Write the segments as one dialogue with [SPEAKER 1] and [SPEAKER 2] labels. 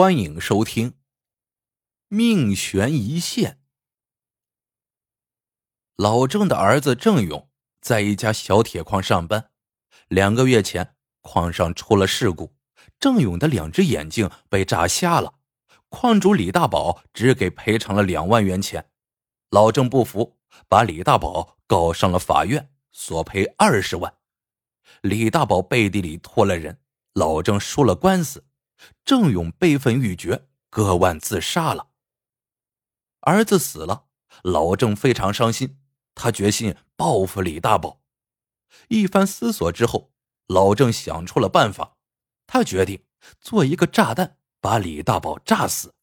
[SPEAKER 1] 欢迎收听《命悬一线》。老郑的儿子郑勇在一家小铁矿上班。两个月前，矿上出了事故，郑勇的两只眼睛被炸瞎了。矿主李大宝只给赔偿了两万元钱。老郑不服，把李大宝告上了法院，索赔二十万。李大宝背地里托了人，老郑输了官司。郑勇悲愤欲绝，割腕自杀了。儿子死了，老郑非常伤心，他决心报复李大宝。一番思索之后，老郑想出了办法，他决定做一个炸弹，把李大宝炸死。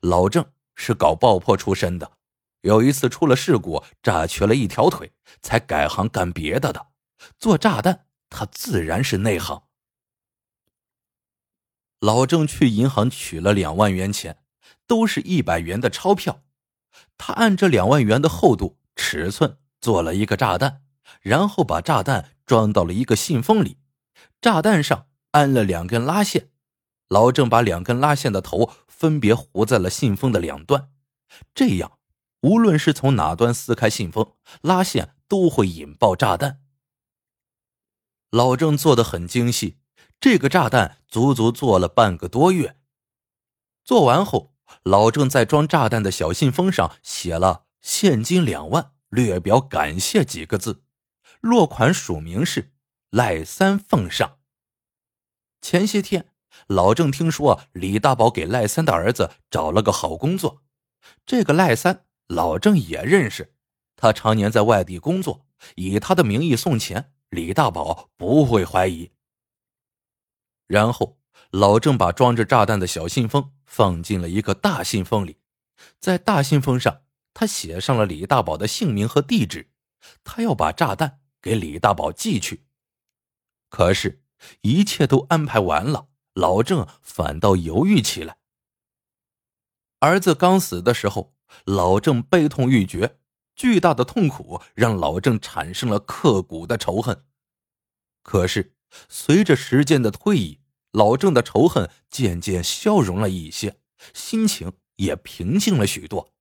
[SPEAKER 1] 老郑是搞爆破出身的，有一次出了事故，炸瘸了一条腿，才改行干别的的。做炸弹，他自然是内行。老郑去银行取了两万元钱，都是一百元的钞票。他按这两万元的厚度、尺寸做了一个炸弹，然后把炸弹装到了一个信封里。炸弹上安了两根拉线，老郑把两根拉线的头分别糊在了信封的两端，这样无论是从哪端撕开信封，拉线都会引爆炸弹。老郑做的很精细。这个炸弹足足做了半个多月。做完后，老郑在装炸弹的小信封上写了“现金两万，略表感谢”几个字，落款署名是赖三奉上。前些天，老郑听说李大宝给赖三的儿子找了个好工作，这个赖三老郑也认识，他常年在外地工作，以他的名义送钱，李大宝不会怀疑。然后，老郑把装着炸弹的小信封放进了一个大信封里，在大信封上，他写上了李大宝的姓名和地址，他要把炸弹给李大宝寄去。可是，一切都安排完了，老郑反倒犹豫起来。儿子刚死的时候，老郑悲痛欲绝，巨大的痛苦让老郑产生了刻骨的仇恨。可是，随着时间的推移，老郑的仇恨渐渐消融了一些，心情也平静了许多。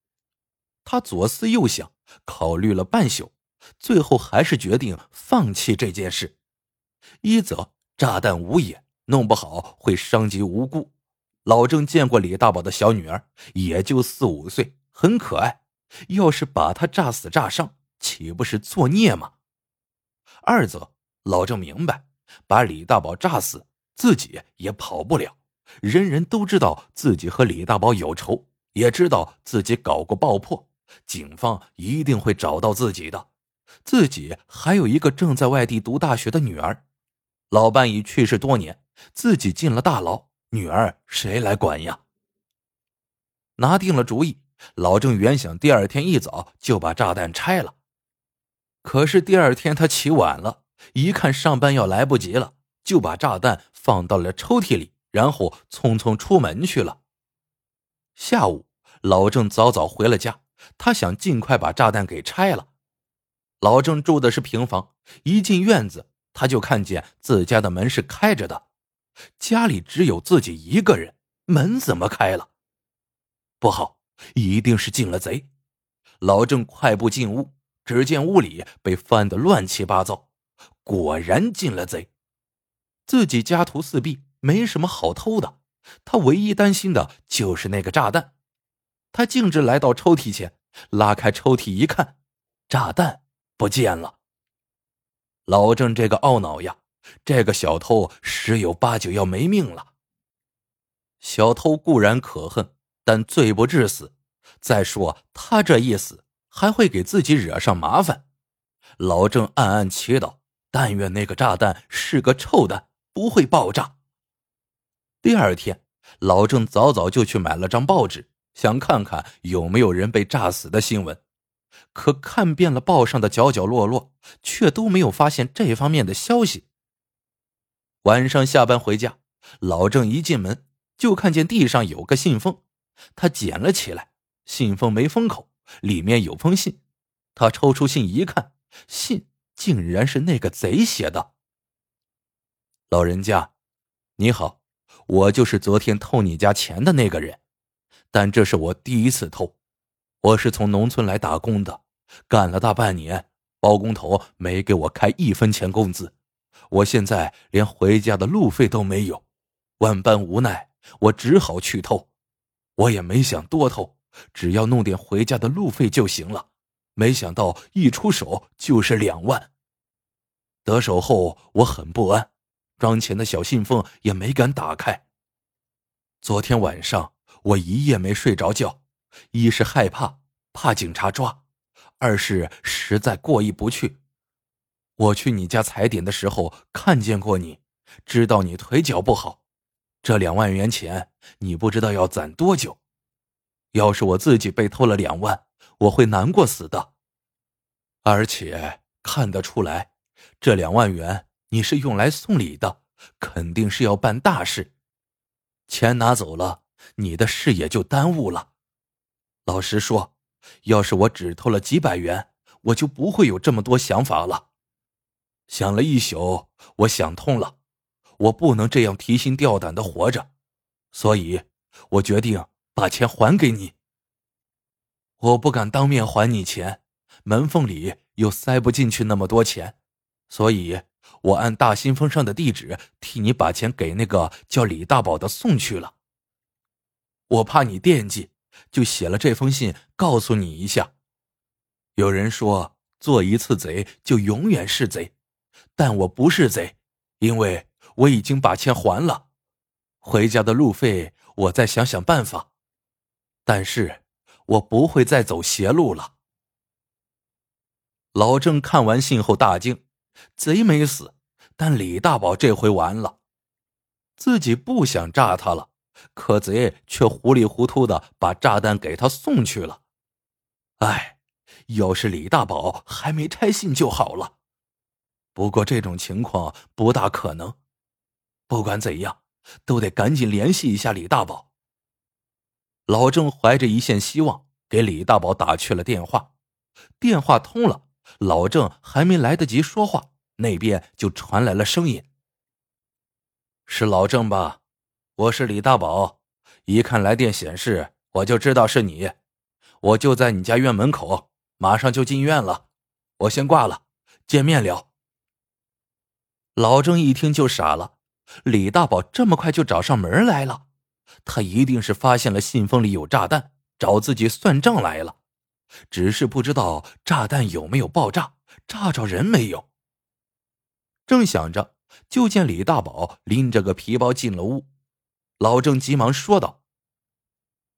[SPEAKER 1] 他左思右想，考虑了半宿，最后还是决定放弃这件事。一则炸弹无眼，弄不好会伤及无辜。老郑见过李大宝的小女儿，也就四五岁，很可爱。要是把她炸死炸伤，岂不是作孽吗？二则老郑明白，把李大宝炸死。自己也跑不了，人人都知道自己和李大宝有仇，也知道自己搞过爆破，警方一定会找到自己的。自己还有一个正在外地读大学的女儿，老伴已去世多年，自己进了大牢，女儿谁来管呀？拿定了主意，老郑原想第二天一早就把炸弹拆了，可是第二天他起晚了，一看上班要来不及了。就把炸弹放到了抽屉里，然后匆匆出门去了。下午，老郑早早回了家，他想尽快把炸弹给拆了。老郑住的是平房，一进院子，他就看见自家的门是开着的，家里只有自己一个人，门怎么开了？不好，一定是进了贼。老郑快步进屋，只见屋里被翻得乱七八糟，果然进了贼。自己家徒四壁，没什么好偷的。他唯一担心的就是那个炸弹。他径直来到抽屉前，拉开抽屉一看，炸弹不见了。老郑这个懊恼呀，这个小偷十有八九要没命了。小偷固然可恨，但罪不至死。再说他这一死，还会给自己惹上麻烦。老郑暗暗祈祷，但愿那个炸弹是个臭蛋。不会爆炸。第二天，老郑早早就去买了张报纸，想看看有没有人被炸死的新闻。可看遍了报上的角角落落，却都没有发现这方面的消息。晚上下班回家，老郑一进门就看见地上有个信封，他捡了起来。信封没封口，里面有封信。他抽出信一看，信竟然是那个贼写的。老人家，你好，我就是昨天偷你家钱的那个人，但这是我第一次偷。我是从农村来打工的，干了大半年，包工头没给我开一分钱工资，我现在连回家的路费都没有，万般无奈，我只好去偷。我也没想多偷，只要弄点回家的路费就行了。没想到一出手就是两万。得手后我很不安，装钱的小信封也没敢打开。昨天晚上我一夜没睡着觉，一是害怕怕警察抓，二是实在过意不去。我去你家踩点的时候看见过你，知道你腿脚不好，这两万元钱你不知道要攒多久。要是我自己被偷了两万，我会难过死的。而且看得出来。这两万元你是用来送礼的，肯定是要办大事。钱拿走了，你的事也就耽误了。老实说，要是我只偷了几百元，我就不会有这么多想法了。想了一宿，我想通了，我不能这样提心吊胆的活着，所以我决定把钱还给你。我不敢当面还你钱，门缝里又塞不进去那么多钱。所以，我按大信封上的地址替你把钱给那个叫李大宝的送去了。我怕你惦记，就写了这封信告诉你一下。有人说做一次贼就永远是贼，但我不是贼，因为我已经把钱还了。回家的路费我再想想办法，但是我不会再走邪路了。老郑看完信后大惊。贼没死，但李大宝这回完了。自己不想炸他了，可贼却糊里糊涂的把炸弹给他送去了。哎，要是李大宝还没拆信就好了。不过这种情况不大可能。不管怎样，都得赶紧联系一下李大宝。老郑怀着一线希望，给李大宝打去了电话。电话通了，老郑还没来得及说话。那边就传来了声音：“是老郑吧？我是李大宝。一看来电显示，我就知道是你。我就在你家院门口，马上就进院了。我先挂了，见面聊。”老郑一听就傻了，李大宝这么快就找上门来了，他一定是发现了信封里有炸弹，找自己算账来了。只是不知道炸弹有没有爆炸，炸着人没有。正想着，就见李大宝拎着个皮包进了屋。老郑急忙说道：“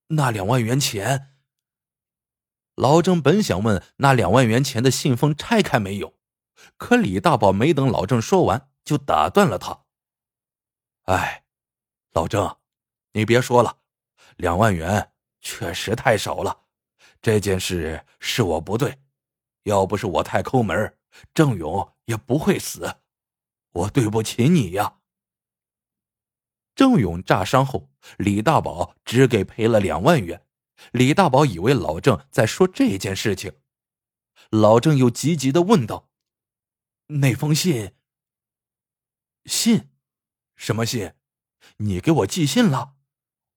[SPEAKER 1] 那两万元钱。”老郑本想问那两万元钱的信封拆开没有，可李大宝没等老郑说完，就打断了他：“哎，老郑，你别说了，两万元确实太少了。这件事是我不对，要不是我太抠门，郑勇也不会死。”我对不起你呀。郑勇炸伤后，李大宝只给赔了两万元。李大宝以为老郑在说这件事情，老郑又急急的问道：“那封信？信？什么信？你给我寄信了？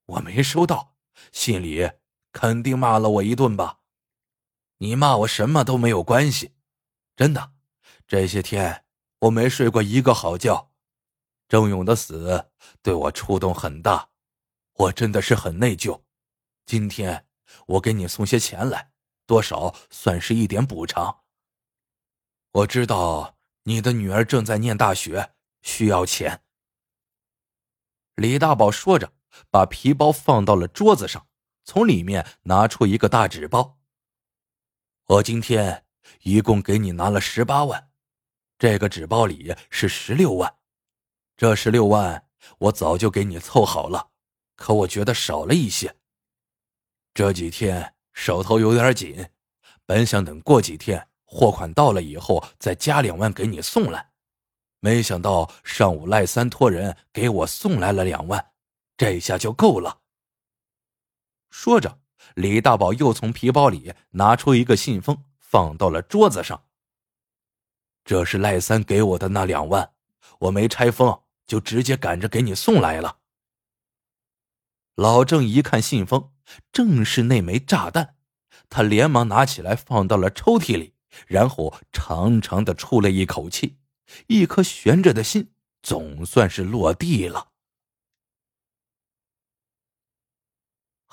[SPEAKER 1] 我没收到。信里肯定骂了我一顿吧？你骂我什么都没有关系，真的。这些天……”我没睡过一个好觉，郑勇的死对我触动很大，我真的是很内疚。今天我给你送些钱来，多少算是一点补偿。我知道你的女儿正在念大学，需要钱。李大宝说着，把皮包放到了桌子上，从里面拿出一个大纸包。我今天一共给你拿了十八万。这个纸包里是十六万，这十六万我早就给你凑好了，可我觉得少了一些。这几天手头有点紧，本想等过几天货款到了以后再加两万给你送来，没想到上午赖三托人给我送来了两万，这下就够了。说着，李大宝又从皮包里拿出一个信封，放到了桌子上。这是赖三给我的那两万，我没拆封，就直接赶着给你送来了。老郑一看信封，正是那枚炸弹，他连忙拿起来放到了抽屉里，然后长长的出了一口气，一颗悬着的心总算是落地了。